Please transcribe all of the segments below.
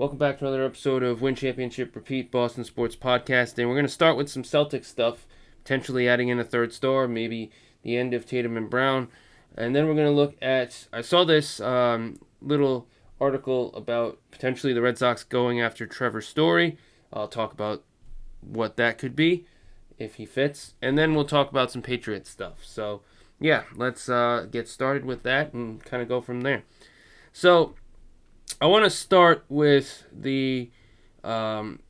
Welcome back to another episode of Win Championship Repeat Boston Sports Podcast. And we're going to start with some Celtics stuff, potentially adding in a third star, maybe the end of Tatum and Brown. And then we're going to look at. I saw this um, little article about potentially the Red Sox going after Trevor Story. I'll talk about what that could be if he fits. And then we'll talk about some Patriots stuff. So, yeah, let's uh, get started with that and kind of go from there. So, I want to start with the um,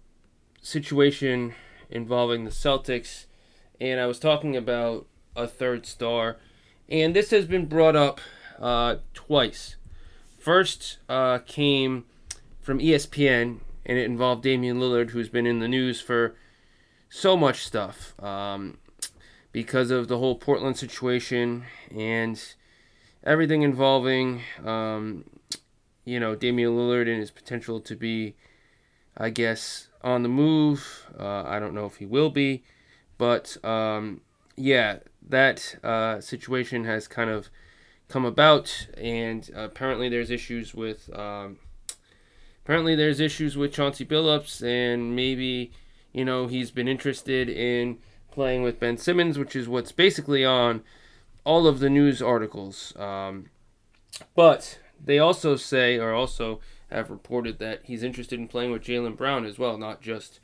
situation involving the Celtics, and I was talking about a third star, and this has been brought up uh, twice. First uh, came from ESPN, and it involved Damian Lillard, who's been in the news for so much stuff um, because of the whole Portland situation and everything involving um, you know, Damian Lillard and his potential to be, I guess, on the move. Uh, I don't know if he will be, but um, yeah, that uh, situation has kind of come about, and apparently there's issues with. Um, apparently there's issues with Chauncey Billups, and maybe you know he's been interested in playing with Ben Simmons, which is what's basically on all of the news articles. Um, but they also say, or also have reported that he's interested in playing with Jaylen Brown as well, not just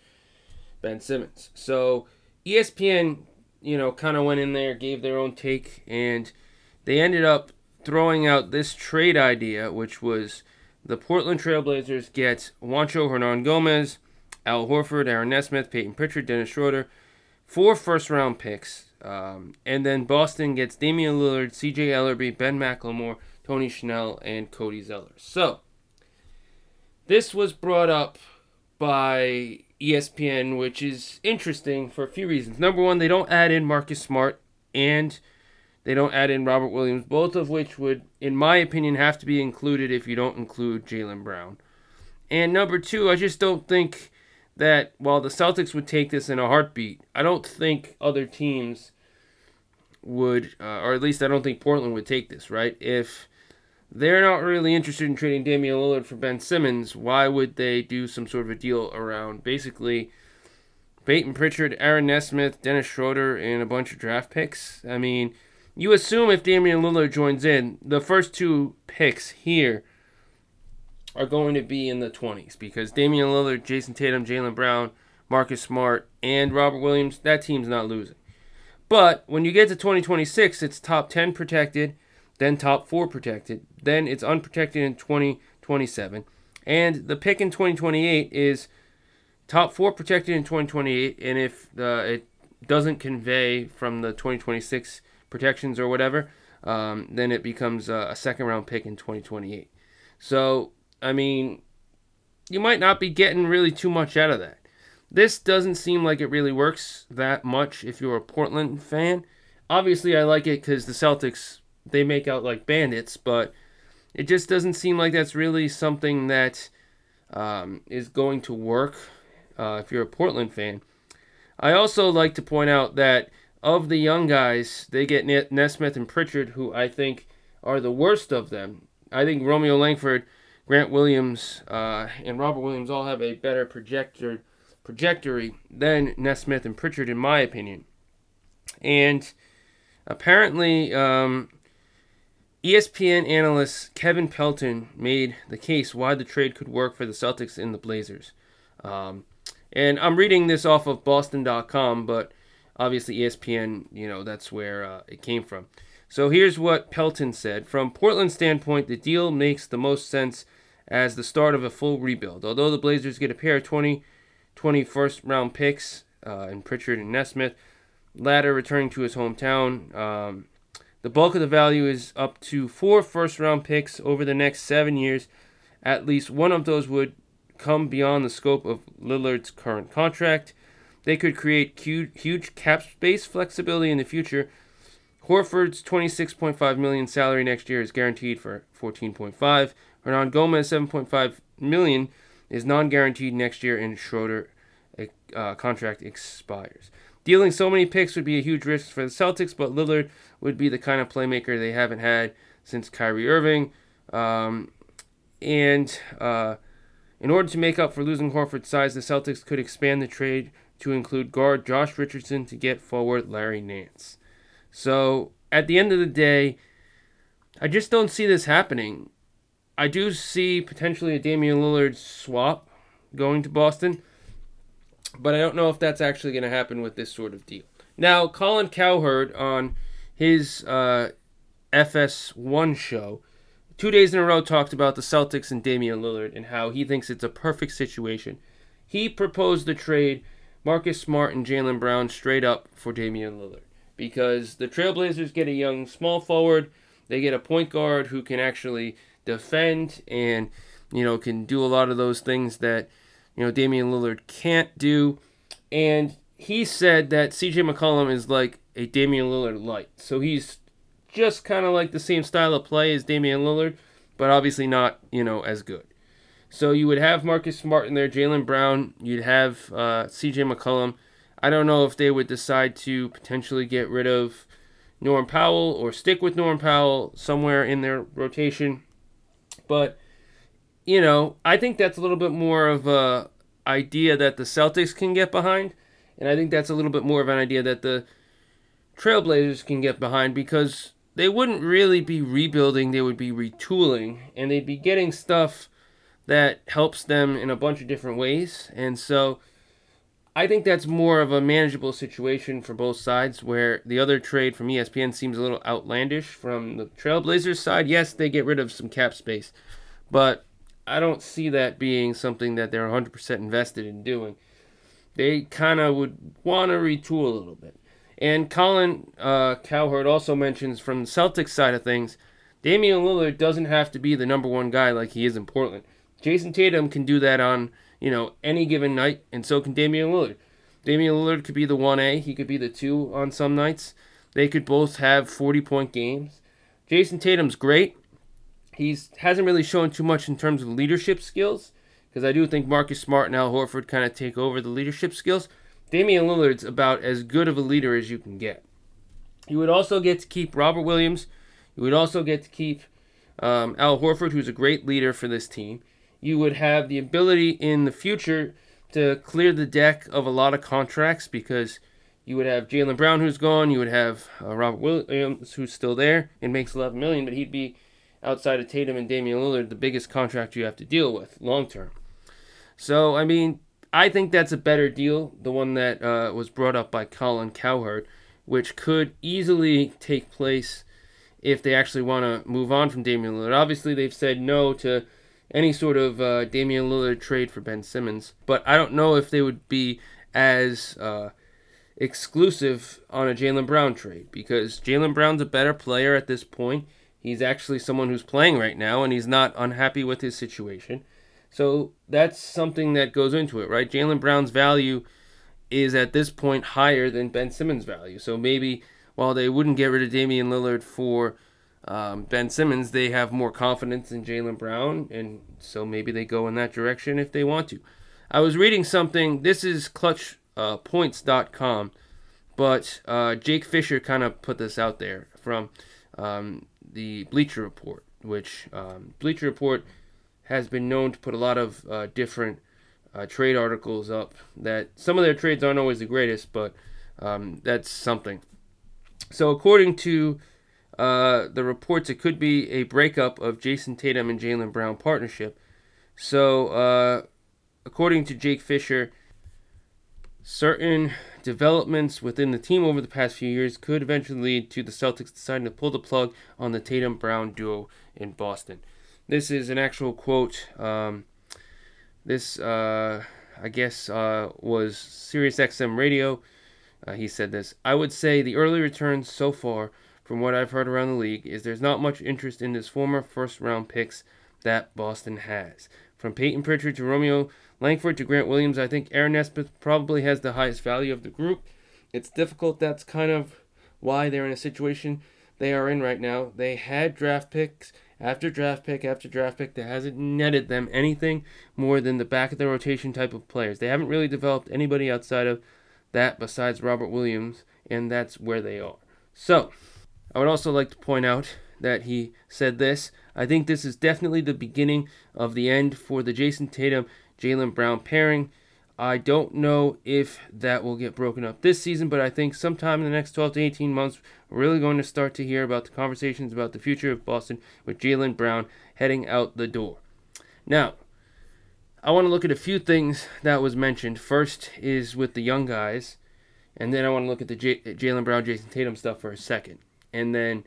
Ben Simmons. So ESPN, you know, kind of went in there, gave their own take, and they ended up throwing out this trade idea, which was the Portland Trailblazers get Juancho Hernangomez, Al Horford, Aaron Nesmith, Payton Pritchard, Dennis Schroeder, four first round picks. Um, and then Boston gets Damian Lillard, CJ Elleby, Ben McLemore, Tony Snell, and Cody Zeller. So, this was brought up by ESPN, which is interesting for a few reasons. Number one, they don't add in Marcus Smart and they don't add in Robert Williams, both of which would, in my opinion, have to be included if you don't include Jaylen Brown. And number two, I just don't think that while the Celtics would take this in a heartbeat, I don't think other teams would, uh, or at least I don't think Portland would take this, right? If they're not really interested in trading Damian Lillard for Ben Simmons. Why would they do some sort of a deal around basically Payton Pritchard, Aaron Nesmith, Dennis Schroeder, and a bunch of draft picks? I mean, you assume if Damian Lillard joins in, the first two picks here are going to be in the 20s because Damian Lillard, Jayson Tatum, Jaylen Brown, Marcus Smart, and Robert Williams, that team's not losing. But when you get to 2026, it's top 10 protected then top four protected, then it's unprotected in 2027, and the pick in 2028 is top four protected in 2028, and if uh, it doesn't convey from the 2026 protections or whatever, um, then it becomes a, a second round pick in 2028. So, I mean, you might not be getting really too much out of that. This doesn't seem like it really works that much if you're a Portland fan. Obviously, I like it because the Celtics they make out like bandits, but it just doesn't seem like that's really something that um, is going to work uh, if you're a Portland fan. I also like to point out that of the young guys, they get Nesmith and Pritchard, who I think are the worst of them. I think Romeo Langford, Grant Williams, uh, and Robert Williams all have a better projector trajectory than Nesmith and Pritchard, in my opinion. And apparently, um, ESPN analyst Kevin Pelton made the case why the trade could work for the Celtics and the Blazers. Um, and I'm reading this off of Boston.com, but obviously ESPN, you know, that's where uh, it came from. So here's what Pelton said From Portland's standpoint, the deal makes the most sense as the start of a full rebuild. Although the Blazers get a pair of 20, 20 first round picks uh, in Pritchard and Nesmith, latter returning to his hometown. Um, the bulk of the value is up to four first round picks over the next seven years. At least one of those would come beyond the scope of Lillard's current contract. They could create huge cap space flexibility in the future. Horford's 26.5 million salary next year is guaranteed for 14.5. Hernangomez 7.5 million is non-guaranteed next year, and Schroeder uh, contract expires. Dealing so many picks would be a huge risk for the Celtics, but Lillard would be the kind of playmaker they haven't had since Kyrie Irving. Um, and uh, In order to make up for losing Horford's size, the Celtics could expand the trade to include guard Josh Richardson to get forward Larry Nance. So, at the end of the day, I just don't see this happening. I do see potentially a Damian Lillard swap going to Boston, but I don't know if that's actually going to happen with this sort of deal. Now, Colin Cowherd on his uh, FS1 show two days in a row talked about the Celtics and Damian Lillard and how he thinks it's a perfect situation. He proposed the trade Marcus Smart and Jaylen Brown straight up for Damian Lillard because the Trailblazers get a young small forward, they get a point guard who can actually defend and you know can do a lot of those things that you know Damian Lillard can't do. And he said that CJ McCollum is like a Damian Lillard light. So he's just kind of like the same style of play as Damian Lillard, but obviously not, you know, as good. So you would have Marcus Smart in there, Jaylen Brown, you'd have uh, CJ McCollum. I don't know if they would decide to potentially get rid of Norm Powell or stick with Norm Powell somewhere in their rotation. But, you know, I think that's a little bit more of a idea that the Celtics can get behind. And I think that's a little bit more of an idea that the Trailblazers can get behind because they wouldn't really be rebuilding, they would be retooling, and they'd be getting stuff that helps them in a bunch of different ways. And so I think that's more of a manageable situation for both sides, where the other trade from ESPN seems a little outlandish from the Trailblazers side. Yes, they get rid of some cap space, but I don't see that being something that they're 100% invested in doing. They kind of would want to retool a little bit. And Colin uh, Cowherd also mentions from the Celtics side of things, Damian Lillard doesn't have to be the number one guy like he is in Portland. Jayson Tatum can do that on you know any given night, and so can Damian Lillard. Damian Lillard could be the one A, he could be the two on some nights. They could both have 40 point games. Jayson Tatum's great. He hasn't really shown too much in terms of leadership skills, because I do think Marcus Smart and Al Horford kind of take over the leadership skills. Damian Lillard's about as good of a leader as you can get. You would also get to keep Robert Williams. You would also get to keep um, Al Horford, who's a great leader for this team. You would have the ability in the future to clear the deck of a lot of contracts because you would have Jaylen Brown, who's gone. You would have uh, Robert Williams, who's still there and makes 11 million, but he'd be outside of Tatum and Damian Lillard the biggest contract you have to deal with long term. So I mean, I think that's a better deal, the one that uh, was brought up by Colin Cowherd, which could easily take place if they actually want to move on from Damian Lillard. Obviously, they've said no to any sort of uh, Damian Lillard trade for Ben Simmons, but I don't know if they would be as uh, exclusive on a Jaylen Brown trade because Jaylen Brown's a better player at this point. He's actually someone who's playing right now, and he's not unhappy with his situation. So that's something that goes into it, right? Jaylen Brown's value is at this point higher than Ben Simmons' value. So maybe while they wouldn't get rid of Damian Lillard for um, Ben Simmons, they have more confidence in Jaylen Brown, and so maybe they go in that direction if they want to. I was reading something. This is ClutchPoints.com, uh, but uh, Jake Fisher kind of put this out there from um, the Bleacher Report, which um, Bleacher Report has been known to put a lot of uh, different uh, trade articles up. That some of their trades aren't always the greatest, but um, that's something. So, according to uh, the reports, it could be a breakup of Jayson Tatum and Jaylen Brown partnership. So, uh, according to Jake Fisher, certain developments within the team over the past few years could eventually lead to the Celtics deciding to pull the plug on the Tatum Brown duo in Boston. This is an actual quote. Um, this, uh, I guess, uh, was Sirius XM radio. Uh, he said this. I would say the early returns so far, from what I've heard around the league, is there's not much interest in this former first round picks that Boston has. From Payton Pritchard to Romeo Langford to Grant Williams, I think Aaron Nesmith probably has the highest value of the group. It's difficult. That's kind of why they're in a situation they are in right now. They had draft picks after draft pick after draft pick that hasn't netted them anything more than the back of the rotation type of players. They haven't really developed anybody outside of that besides Robert Williams, and that's where they are. So, I would also like to point out that he said this. I think this is definitely the beginning of the end for the Jayson Tatum Jaylen Brown pairing. I don't know if that will get broken up this season, but I think sometime in the next 12 to 18 months, we're really going to start to hear about the conversations about the future of Boston with Jaylen Brown heading out the door. Now, I want to look at a few things that was mentioned. First is with the young guys, and then I want to look at the J- Jaylen Brown, Jason Tatum stuff for a second, and then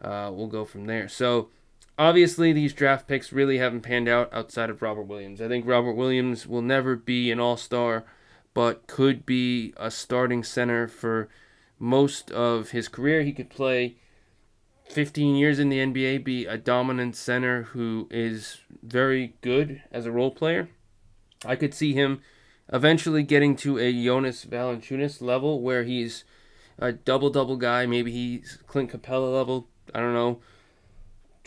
uh, we'll go from there. So, obviously these draft picks really haven't panned out outside of Robert Williams. I think Robert Williams will never be an all-star, but could be a starting center for most of his career. He could play 15 years in the NBA, be a dominant center who is very good as a role player. I could see him eventually getting to a Jonas Valanciunas level where he's a double double guy. Maybe he's Clint Capela level. I don't know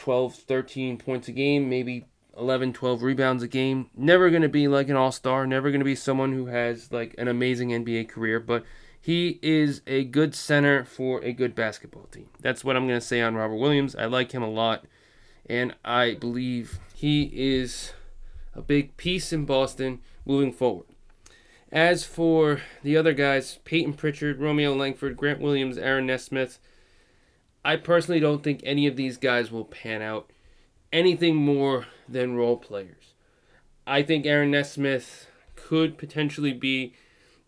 12, 13 points a game, maybe 11, 12 rebounds a game. Never going to be like an all star, never going to be someone who has like an amazing NBA career, but he is a good center for a good basketball team. That's what I'm going to say on Robert Williams. I like him a lot, and I believe he is a big piece in Boston moving forward. As for the other guys, Payton Pritchard, Romeo Langford, Grant Williams, Aaron Nesmith, I personally don't think any of these guys will pan out anything more than role players. I think Aaron Nesmith could potentially be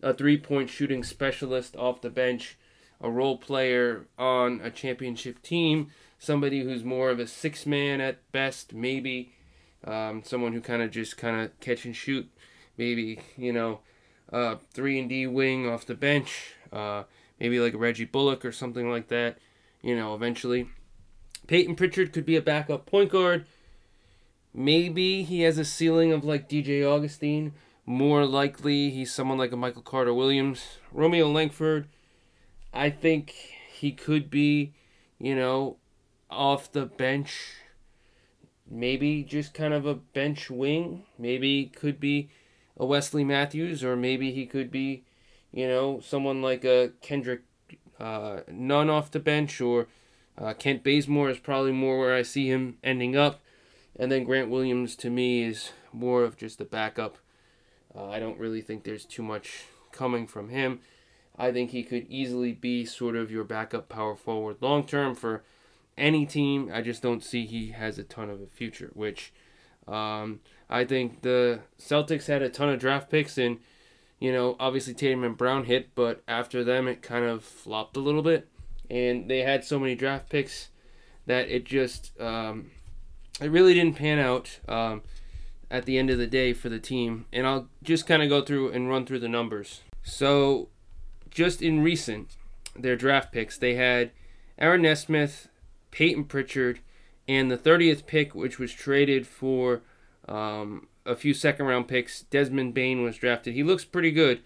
a three point shooting specialist off the bench, a role player on a championship team, somebody who's more of a six man at best, maybe um, someone who kind of just kind of catch and shoot, maybe, you know, uh, 3 and D wing off the bench, uh, maybe like Reggie Bullock or something like that you know, eventually. Payton Pritchard could be a backup point guard. Maybe he has a ceiling of like DJ Augustin. More likely, he's someone like a Michael Carter Williams. Romeo Langford, I think he could be, you know, off the bench. Maybe just kind of a bench wing. Maybe could be a Wesley Matthews, or maybe he could be, you know, someone like a Kendrick uh, Nunn off the bench, or uh, Kent Bazemore is probably more where I see him ending up. And then Grant Williams to me is more of just a backup. Uh, I don't really think there's too much coming from him. I think he could easily be sort of your backup power forward long term for any team. I just don't see he has a ton of a future, which um, I think the Celtics had a ton of draft picks and you know, obviously Tatum and Brown hit, but after them it kind of flopped a little bit, and they had so many draft picks that it just um, it really didn't pan out um, at the end of the day for the team. And I'll just kind of go through and run through the numbers. So, just in recent their draft picks, they had Aaron Nesmith, Payton Pritchard, and the 30th pick, which was traded for um, a few second round picks. Desmond Bane was drafted. He looks pretty good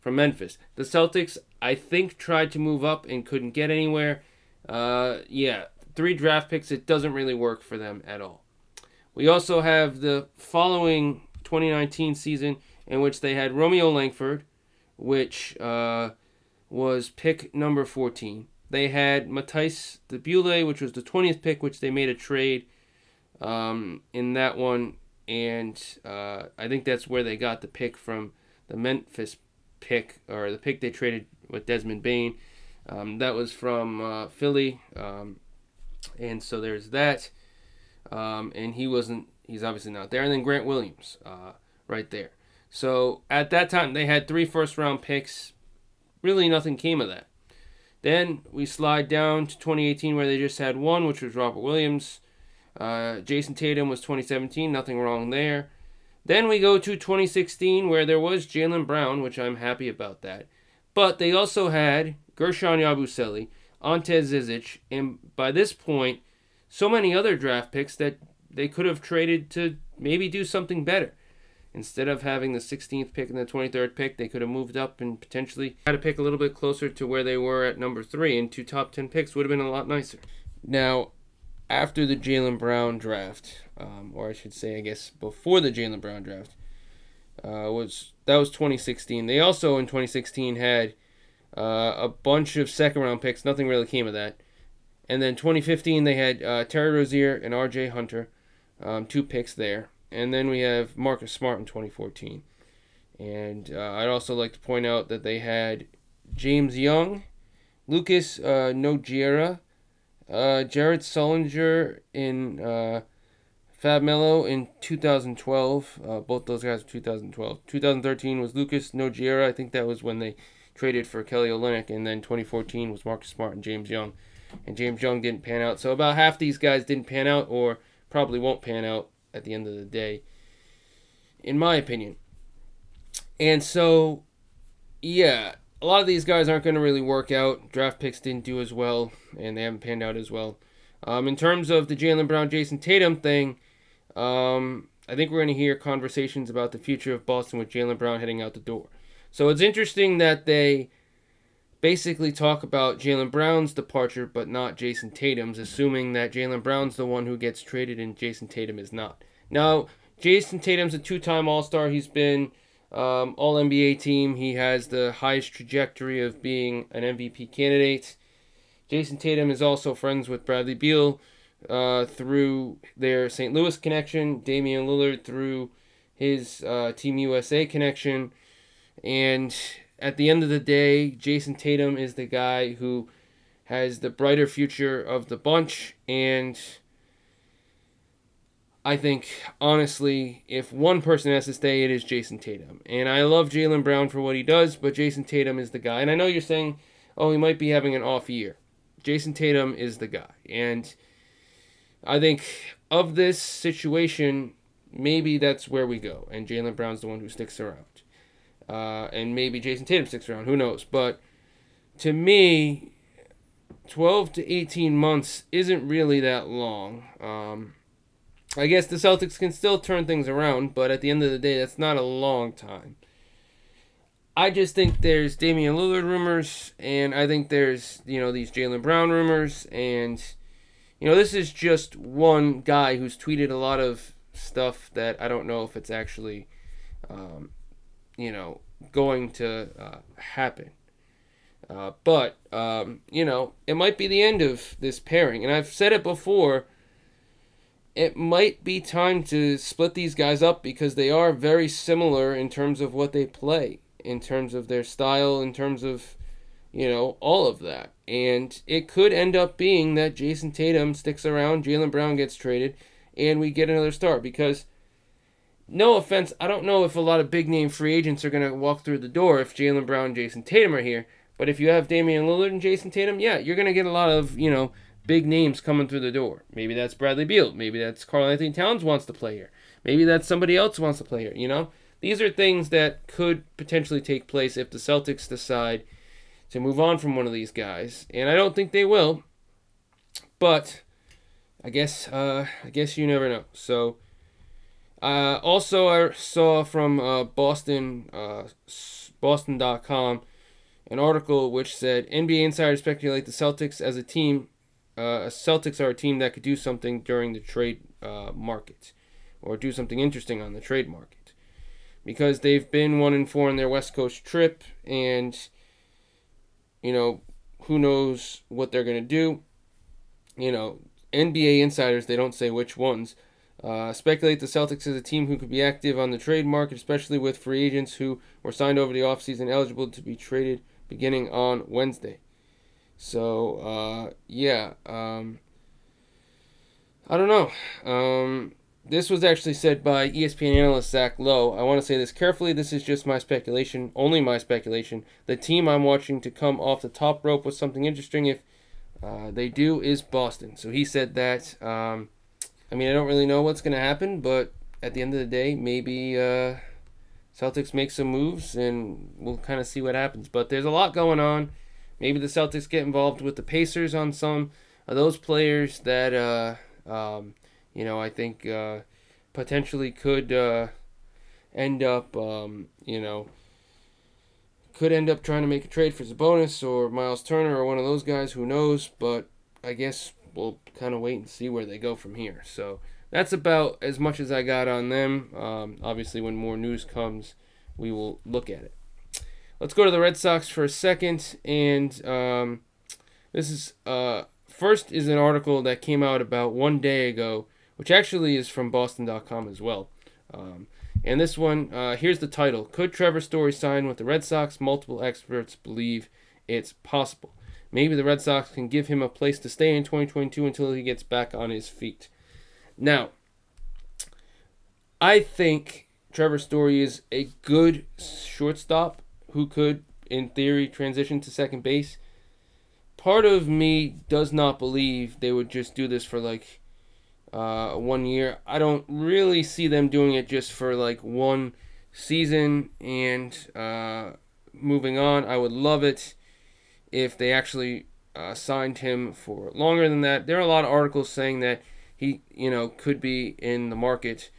from Memphis. The Celtics, I think, tried to move up and couldn't get anywhere. Uh, yeah, three draft picks. It doesn't really work for them at all. We also have the following 2019 season in which they had Romeo Langford, which uh, was pick number 14. They had Matisse Thybulle, which was the 20th pick, which they made a trade um, in that one and uh, I think that's where they got the pick from the Memphis pick or the pick they traded with Desmond Bane. Um, that was from uh, Philly, um, and so there's that. Um, and he wasn't. He's obviously not there. And then Grant Williams, uh, right there. So at that time they had three first round picks. Really, nothing came of that. Then we slide down to 2018 where they just had one, which was Robert Williams. Uh, Jayson Tatum was 2017, nothing wrong there. Then we go to 2016, where there was Jaylen Brown, which I'm happy about that. But they also had Guerschon Yabusele, Ante Zizic, and by this point, so many other draft picks that they could have traded to maybe do something better. Instead of having the 16th pick and the 23rd pick, they could have moved up and potentially had a pick a little bit closer to where they were at number three, and two top 10 picks would have been a lot nicer. Now, after the Jaylen Brown draft, um, or I should say, I guess before the Jaylen Brown draft, uh, was that was 2016. They also in 2016 had uh, a bunch of second round picks. Nothing really came of that, And then 2015, they had uh, Terry Rozier and R.J. Hunter, um, two picks there. And then we have Marcus Smart in 2014. And uh, I'd also like to point out that they had James Young, Lucas uh, Nogueira, uh, Jared Sullinger in uh, Fab Melo in 2012. Uh, both those guys were 2012. 2013 was Lucas Nogueira. I think that was when they traded for Kelly Olynyk. And then 2014 was Marcus Smart and James Young. And James Young didn't pan out. So about half these guys didn't pan out or probably won't pan out at the end of the day, in my opinion. And so, yeah, a lot of these guys aren't going to really work out. Draft picks didn't do as well, and they haven't panned out as well. Um, in terms of the Jaylen Brown, Jayson Tatum thing, um, I think we're going to hear conversations about the future of Boston with Jaylen Brown heading out the door. So it's interesting that they basically talk about Jaylen Brown's departure, but not Jayson Tatum's, assuming that Jaylen Brown's the one who gets traded and Jayson Tatum is not. Now, Jayson Tatum's a two time All Star. He's been um, All NBA team. He has the highest trajectory of being an MVP candidate. Jayson Tatum is also friends with Bradley Beal uh, through their St. Louis connection, Damian Lillard through his uh, Team USA connection. And at the end of the day, Jayson Tatum is the guy who has the brighter future of the bunch. And I think, honestly, if one person has to stay, it is Jayson Tatum. And I love Jaylen Brown for what he does, but Jayson Tatum is the guy. And I know you're saying, oh, he might be having an off year. Jayson Tatum is the guy. And I think of this situation, maybe that's where we go. And Jaylen Brown's the one who sticks around. Uh, and maybe Jayson Tatum sticks around. Who knows? But to me, 12 to 18 months isn't really that long. Um, I guess the Celtics can still turn things around, but at the end of the day, that's not a long time. I just think there's Damian Lillard rumors, and I think there's, you know, these Jaylen Brown rumors, and, you know, this is just one guy who's tweeted a lot of stuff that I don't know if it's actually, um, you know, going to uh, happen. Uh, but, um, you know, it might be the end of this pairing. And I've said it before it might be time to split these guys up because they are very similar in terms of what they play, in terms of their style, in terms of, you know, all of that. And it could end up being that Jayson Tatum sticks around, Jaylen Brown gets traded, and we get another star because. No offense, I don't know if a lot of big name free agents are going to walk through the door if Jaylen Brown and Jayson Tatum are here. But if you have Damian Lillard and Jayson Tatum, yeah, you're going to get a lot of, you know, big names coming through the door. Maybe that's Bradley Beal. Maybe that's Karl-Anthony Towns wants to play here. Maybe that's somebody else wants to play here. You know, these are things that could potentially take place if the Celtics decide to move on from one of these guys, and I don't think they will. But I guess uh, I guess you never know. So. Uh, also, I saw from uh, Boston, uh, Boston.com, an article which said NBA insiders speculate the Celtics as a team uh, Celtics are a team that could do something during the trade uh, market or do something interesting on the trade market because they've been one and four on their West Coast trip, and you know who knows what they're gonna do. You know, NBA insiders they don't say which ones. Uh, speculate the Celtics as a team who could be active on the trade market, especially with free agents who were signed over the offseason eligible to be traded beginning on Wednesday. So uh, yeah, um, I don't know. Um, this was actually said by ESPN analyst Zach Lowe. I want to say this carefully. This is just my speculation, only my speculation. The team I'm watching to come off the top rope with something interesting, if uh, they do, is Boston. So he said that. Um, I mean, I don't really know what's going to happen, but at the end of the day, maybe uh, Celtics make some moves and we'll kind of see what happens. But there's a lot going on. Maybe the Celtics get involved with the Pacers on some of those players that, uh, um, you know, I think uh, potentially could uh, end up, um, you know, could end up trying to make a trade for Sabonis or Miles Turner or one of those guys. Who knows? But I guess we'll kind of wait and see where they go from here. So that's about as much as I got on them. Um, obviously, when more news comes, we will look at it. Let's go to the Red Sox for a second, and um, this is uh, first is an article that came out about one day ago, which actually is from Boston.com as well. Um, and this one, uh, here's the title Could Trevor Story sign with the Red Sox? Multiple experts believe it's possible. Maybe the Red Sox can give him a place to stay in 2022 until he gets back on his feet. Now, I think Trevor Story is a good shortstop who could, in theory, transition to second base. Part of me does not believe they would just do this for like uh, one year. I don't really see them doing it just for like one season and uh, moving on. I would love it if they actually uh, signed him for longer than that. There are a lot of articles saying that he, you know, could be in the market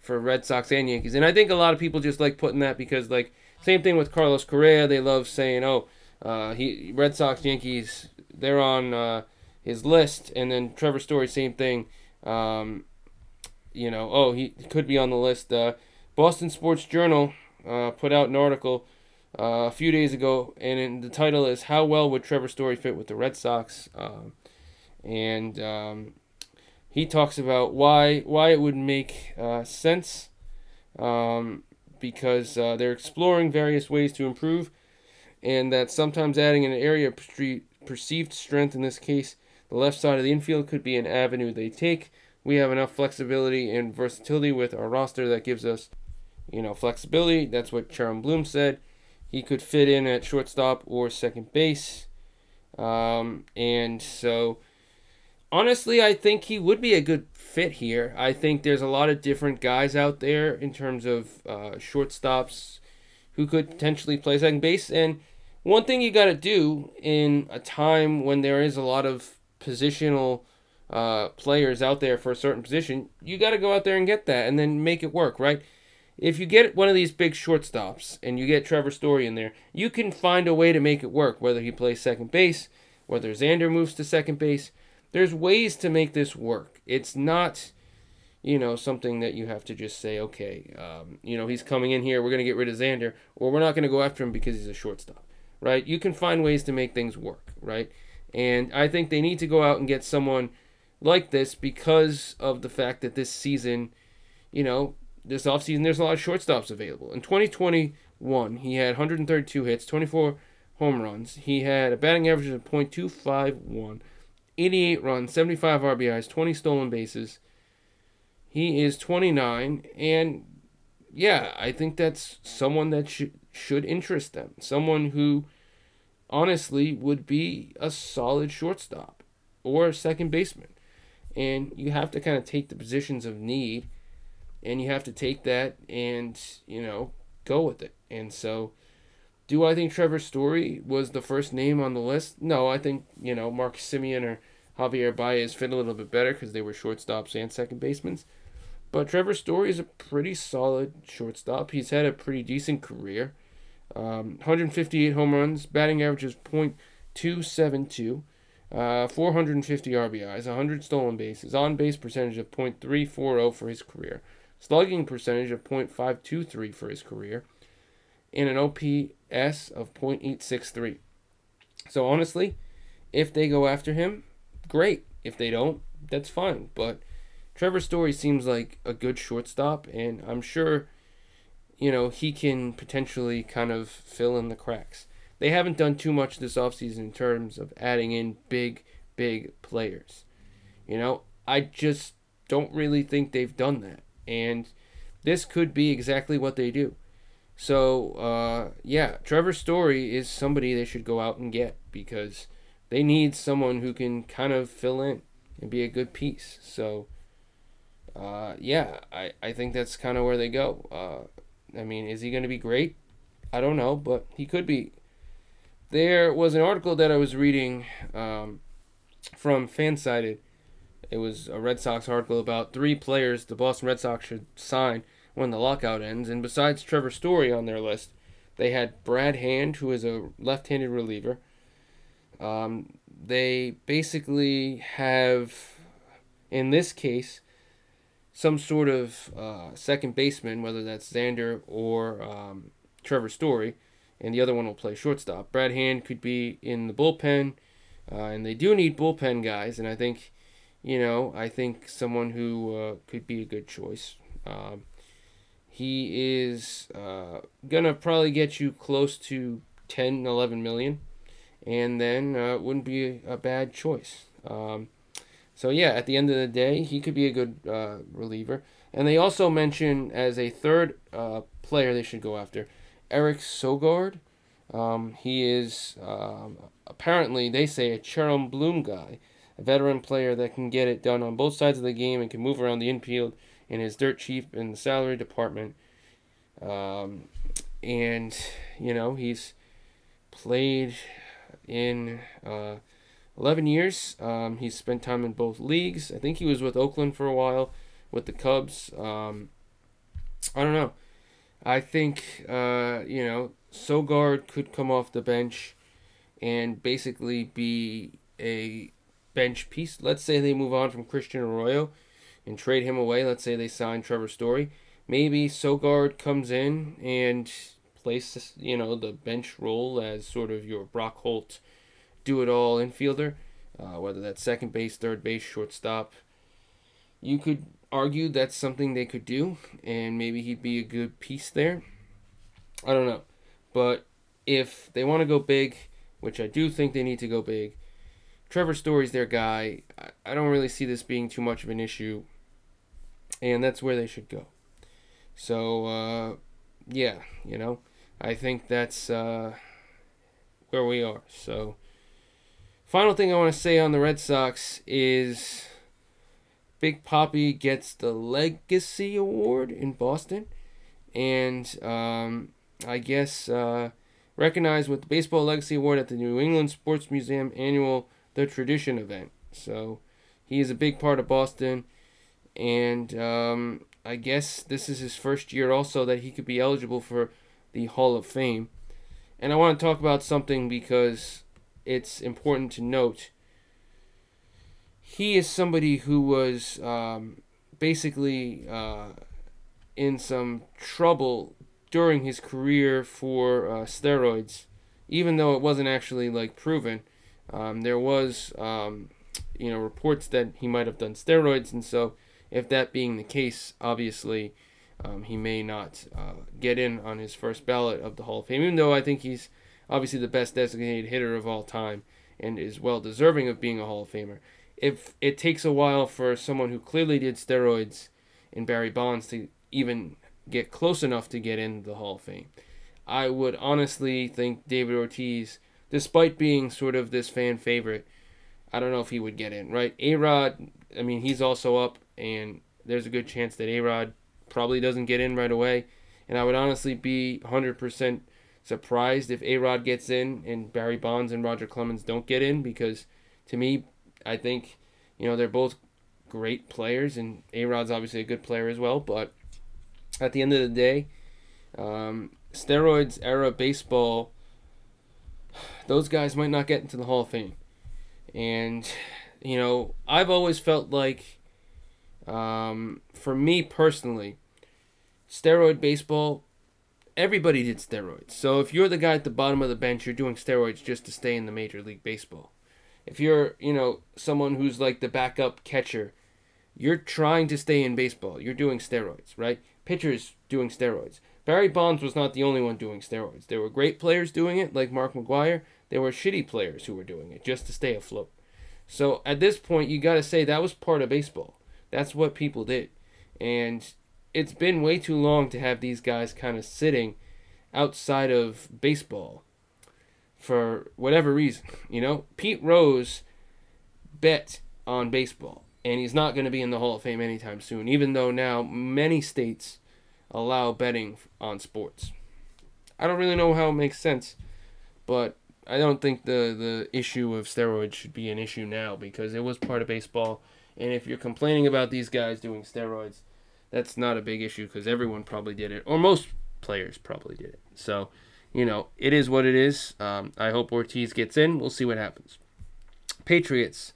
for Red Sox and Yankees. And I think a lot of people just like putting that because, like, same thing with Carlos Correa. They love saying, "Oh, uh, he Red Sox, Yankees, they're on uh, his list." And then Trevor Story, same thing. Um, you know, oh, he could be on the list. Uh, Boston Sports Journal uh, put out an article uh, a few days ago, and the title is "How Well Would Trevor Story Fit with the Red Sox?" Um, and um, he talks about why why it would make uh, sense um, because uh, they're exploring various ways to improve, and that sometimes adding an area of perceived strength, in this case, the left side of the infield, could be an avenue they take. We have enough flexibility and versatility with our roster that gives us, you know, flexibility. That's what Chaim Bloom said. He could fit in at shortstop or second base. Um, and so honestly, I think he would be a good fit here. I think there's a lot of different guys out there in terms of uh, shortstops who could potentially play second base. And one thing you got to do in a time when there is a lot of positional uh, players out there for a certain position, you got to go out there and get that and then make it work, right? If you get one of these big shortstops and you get Trevor Story in there, you can find a way to make it work, whether he plays second base, whether Xander moves to second base there's ways to make this work. It's not, you know, something that you have to just say, okay, um, you know, he's coming in here, we're going to get rid of Xander, or we're not going to go after him because he's a shortstop, right? You can find ways to make things work, right? And I think they need to go out and get someone like this because of the fact that this season, you know, this offseason, there's a lot of shortstops available. In 2021, he had 132 hits, 24 home runs. He had a batting average of .251 88 runs, 75 RBIs, 20 stolen bases. He is 29, and yeah, I think that's someone that should should interest them. Someone who honestly would be a solid shortstop or second baseman. And you have to kind of take the positions of need and you have to take that and, you know, go with it. And so do I think Trevor Story was the first name on the list? No, I think, you know, Marcus Semien or Javier Baez fit a little bit better because they were shortstops and second basemen. But Trevor Story is a pretty solid shortstop. He's had a pretty decent career. Um, 158 home runs, batting average is .272, uh, 450 RBIs, 100 stolen bases, on base percentage of .340 for his career, slugging percentage of .523 for his career, and an OPS of .863. So honestly, if they go after him, great. If they don't, that's fine. But Trevor Story seems like a good shortstop, and I'm sure, you know, he can potentially kind of fill in the cracks. They haven't done too much this offseason in terms of adding in big, big players. You know, I just don't really think they've done that. And this could be exactly what they do. So, uh, yeah, Trevor Story is somebody they should go out and get because they need someone who can kind of fill in and be a good piece. So, uh, yeah, I, I think that's kind of where they go. Uh, I mean, is he going to be great? I don't know, but he could be. There was an article that I was reading um, from Fansided. It was a Red Sox article about three players the Boston Red Sox should sign when the lockout ends. And besides Trevor Story on their list, they had Brad Hand, who is a left handed reliever. Um, they basically have, in this case, some sort of uh, second baseman, whether that's Xander or um, Trevor Story, and the other one will play shortstop. Brad Hand could be in the bullpen. uh, and they do need bullpen guys. And I think, you know, I think someone who uh, could be a good choice. Um, he is uh, gonna probably get you close to 10, 11 million, and then uh, wouldn't be a bad choice. Um, so yeah, at the end of the day, he could be a good uh, reliever. And they also mention as a third uh, player they should go after, Eric Sogard. Um, he is um, apparently they say a Chaim Bloom guy, a veteran player that can get it done on both sides of the game and can move around the infield and is dirt cheap in the salary department. Um, and you know he's played in uh, 11 years. Um, he's spent time in both leagues. I think he was with Oakland for a while with the Cubs. Um, I don't know. I think uh, you know Sogard could come off the bench and basically be a bench piece. Let's say they move on from Christian Arroyo and trade him away. Let's say they sign Trevor Story. Maybe Sogard comes in and plays, you know, the bench role as sort of your Brock Holt do it all infielder, uh, whether that's second base, third base, shortstop. You could argue that's something they could do, and maybe he'd be a good piece there. I don't know. But if they want to go big, which I do think they need to go big, Trevor Story's their guy. I don't really see this being too much of an issue, and that's where they should go. So, uh, yeah, you know, I think that's uh, where we are. So, final thing I want to say on the Red Sox is Big Poppy gets the Legacy Award in Boston, and um, I guess uh, recognized with the Baseball Legacy Award at the New England Sports Museum annual The Tradition event. So he is a big part of Boston, and um, I guess this is his first year also that he could be eligible for the Hall of Fame. And I want to talk about something because it's important to note. He is somebody who was um, basically uh, in some trouble during his career for uh, steroids, even though it wasn't actually like proven. Um, there was, um, you know, reports that he might have done steroids, and so if that being the case, obviously, um, he may not uh, get in on his first ballot of the Hall of Fame. Even though I think he's obviously the best designated hitter of all time and is well deserving of being a Hall of Famer. If it takes a while for someone who clearly did steroids in Barry Bonds to even get close enough to get in the Hall of Fame. I would honestly think David Ortiz, despite being sort of this fan favorite, I don't know if he would get in, right? A Rod, I mean, he's also up, and there's a good chance that A Rod probably doesn't get in right away. And I would honestly be 100% surprised if A Rod gets in and Barry Bonds and Roger Clemens don't get in because to me, I think, you know, they're both great players, and A Rod's obviously a good player as well, but at the end of the day, um, steroids era baseball, those guys might not get into the Hall of Fame. And, you know, I've always felt like, um, for me personally, steroid baseball, everybody did steroids. So if you're the guy at the bottom of the bench, you're doing steroids just to stay in the Major League Baseball. If you're, you know, someone who's like the backup catcher, you're trying to stay in baseball. You're doing steroids, right? pitchers doing steroids. Barry Bonds was not the only one doing steroids. There were great players doing it, like Mark McGwire. There were shitty players who were doing it just to stay afloat. So at this point, you got to say that was part of baseball. That's what people did. And it's been way too long to have these guys kind of sitting outside of baseball for whatever reason. You know, Pete Rose bet on baseball, and he's not going to be in the Hall of Fame anytime soon, even though now many states allow betting on sports. I don't really know how it makes sense, but I don't think the the issue of steroids should be an issue now because it was part of baseball. And if you're complaining about these guys doing steroids, that's not a big issue because everyone probably did it, or most players probably did it. So, you know, it is what it is. Um, I hope Ortiz gets in. We'll see what happens. Patriots.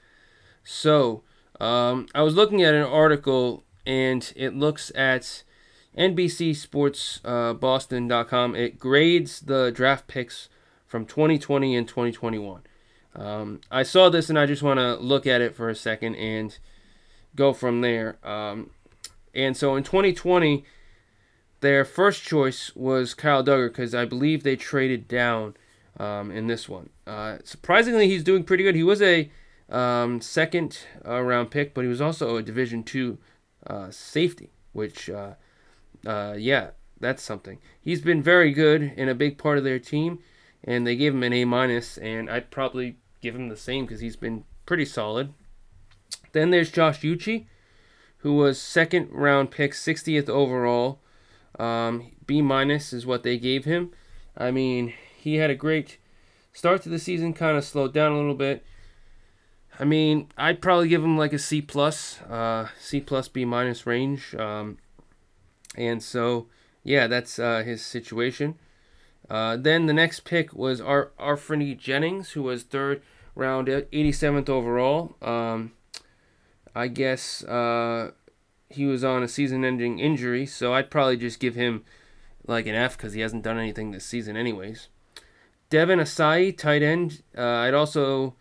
So, um, I was looking at an article and it looks at NBCSportsBoston.com. Uh, it grades the draft picks from 2020 and 2021. Um, I saw this and I just want to look at it for a second and go from there. Um, and so in 2020, their first choice was Kyle Dugger because I believe they traded down um, in this one. Uh, surprisingly, he's doing pretty good. He was a um, second uh, round pick, but he was also a Division two uh, safety, which, uh, uh, yeah, that's something. He's been very good in a big part of their team, and they gave him an A minus, and I'd probably give him the same because he's been pretty solid. Then there's Josh Uche, who was second round pick, 60th overall. Um, B minus is what they gave him. I mean, he had a great start to the season, kind of slowed down a little bit. I mean, I'd probably give him like a C plus, uh, C plus B minus range. Um, and so, yeah, that's uh, his situation. Uh, then the next pick was Ar- Anfernee Jennings, who was third round, 87th overall. Um, I guess uh, he was on a season-ending injury, so I'd probably just give him like an F because he hasn't done anything this season, anyways. Devin Asiasi, tight end. Uh, I'd also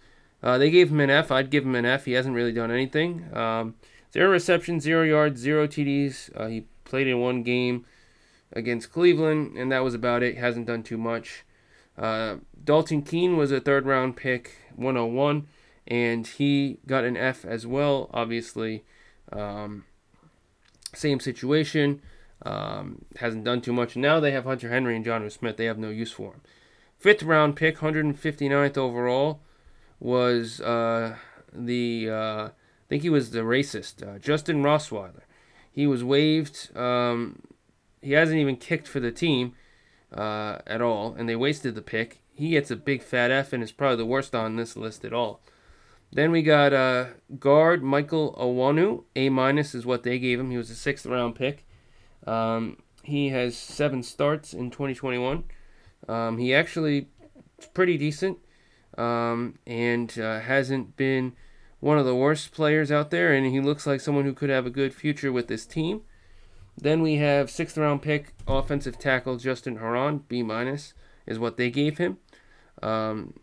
uh, they gave him an F. I'd give him an F. He hasn't really done anything. Um, zero receptions, zero yards, zero TDs. Uh, he played in one game against Cleveland, and that was about it. He hasn't done too much. Uh, Dalton Keene was a third round pick, 101, and he got an F as well. Obviously, um, same situation. Um, hasn't done too much. Now they have Hunter Henry and Jonnu Smith. They have no use for him. Fifth round pick, 159th overall was uh, the uh, I think he was the racist uh, Justin Rohrwasser. He was waived. Um, he hasn't even kicked for the team uh, at all, and they wasted the pick. He gets a big fat F and is probably the worst on this list at all. Then we got uh, guard Michael Onwenu. A minus is what they gave him. He was a sixth round pick. Um, he has seven starts in 2021. Um, he actually is pretty decent um, and uh, hasn't been one of the worst players out there, and he looks like someone who could have a good future with this team. Then we have sixth round pick offensive tackle Justin Herron, B minus is what they gave him, um,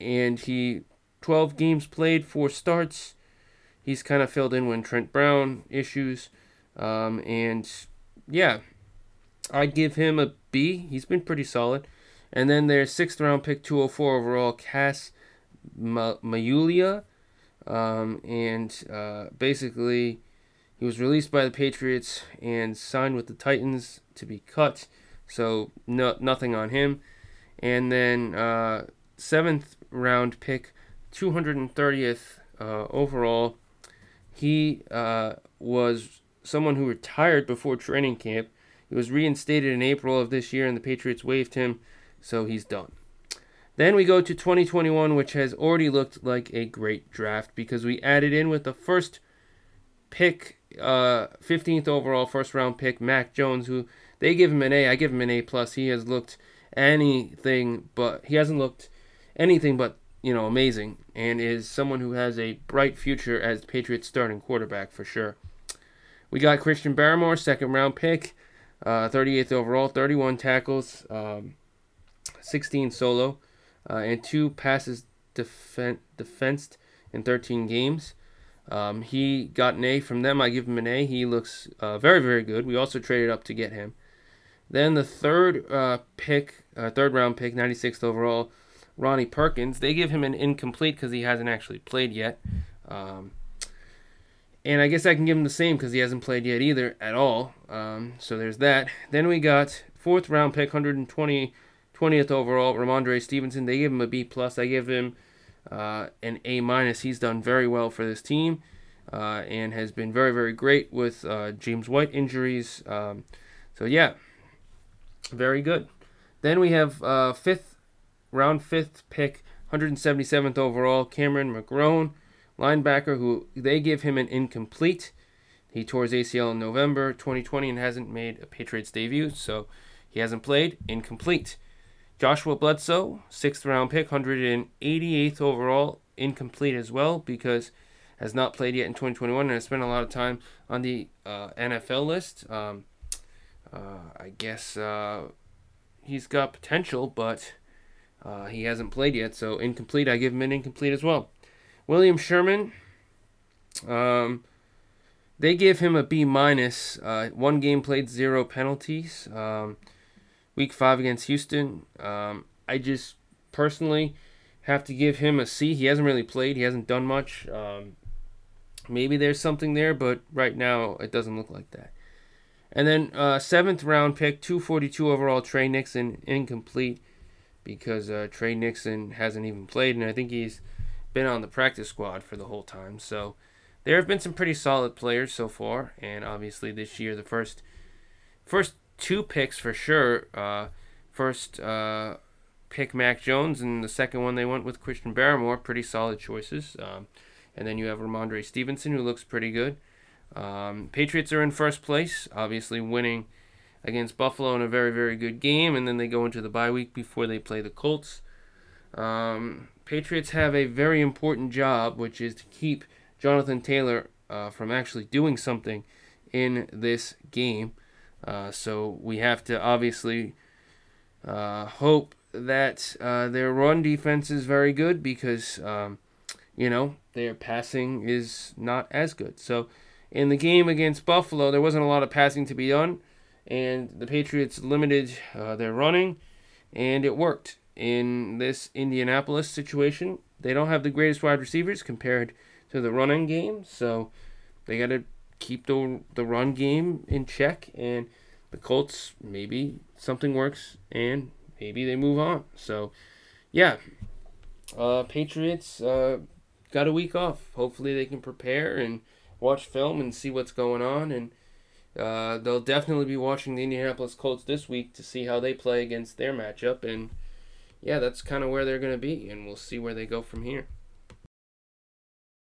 and he 12 games played, four starts. He's kind of filled in when Trent Brown issues, um, and yeah, I'd give him a B. He's been pretty solid. And then there's sixth round pick, 204 overall, Cassh Maluia. Um, and uh, basically, he was released by the Patriots and signed with the Titans to be cut. So, no, nothing on him. And then, uh, seventh round pick, 230th uh, overall. He uh, was someone who retired before training camp. He was reinstated in April of this year, and the Patriots waived him so he's done. Then we go to 2021, which has already looked like a great draft because we added in with the first pick, uh, 15th overall first round pick, Mac Jones, who they give him an A. I give him an A plus. He has looked anything but he hasn't looked anything but you know amazing, and is someone who has a bright future as Patriots starting quarterback for sure. We got Christian Barmore, second round pick, uh, 38th overall, 31 tackles. Um, 16 solo, uh, and two passes defen- defensed in 13 games. Um, he got an A from them. I give him an A. He looks uh, very, very good. We also traded up to get him. Then the third uh, pick, uh, third round pick, 96th overall, Ronnie Perkins. They give him an incomplete because he hasn't actually played yet. Um, and I guess I can give him the same because he hasn't played yet either at all. Um, so there's that. Then we got fourth round pick, 120 20th overall, Rhamondre Stevenson. They gave him a B plus. I give him uh, an A minus. He's done very well for this team uh, and has been very very great with uh, James White injuries. Um, so yeah, very good. Then we have uh, fifth round fifth pick, 177th overall, Cameron McGrone, linebacker. Who they give him an incomplete. He tore his ACL in November 2020 and hasn't made a Patriots debut, so he hasn't played. Incomplete. Joshua Bledsoe, sixth round pick, 188th overall, incomplete as well because has not played yet in 2021 and has spent a lot of time on the uh, NFI list. Um, uh, I guess uh, he's got potential, but Uh, he hasn't played yet, so incomplete. I give him an incomplete as well. William Sherman, um, they give him a B minus. Uh, one game played, zero penalties. Um, week five against Houston. Um, I just personally have to give him a C. He hasn't really played. He hasn't done much. Um, maybe there's something there, but right now it doesn't look like that. And then uh, seventh round pick, 242 overall, Tre Nixon, incomplete because uh, Tre Nixon hasn't even played, and I think he's been on the practice squad for the whole time. So there have been some pretty solid players so far, and obviously this year the first first two picks for sure. Uh, first uh, pick Mac Jones, and the second one they went with Christian Barmore. Pretty solid choices. Um, and then you have Rhamondre Stevenson, who looks pretty good. Um, Patriots are in first place, obviously winning against Buffalo in a very, very good game, and then they go into the bye week before they play the Colts. Um, Patriots have a very important job, which is to keep Jonathan Taylor uh, from actually doing something in this game. Uh, so we have to obviously uh, hope that uh, their run defense is very good because, um, you know, their passing is not as good. So in the game against Buffalo, there wasn't a lot of passing to be done and the Patriots limited uh, their running, and it worked. In this Indianapolis situation, they don't have the greatest wide receivers compared to the running game, so they got to keep the the run game in check. And the Colts maybe something works, and maybe they move on. So, yeah, uh, Patriots uh, got a week off. Hopefully, they can prepare and watch film and see what's going on and uh, they'll definitely be watching the Indianapolis Colts this week to see how they play against their matchup. And yeah, that's kind of where they're going to be. And we'll see where they go from here.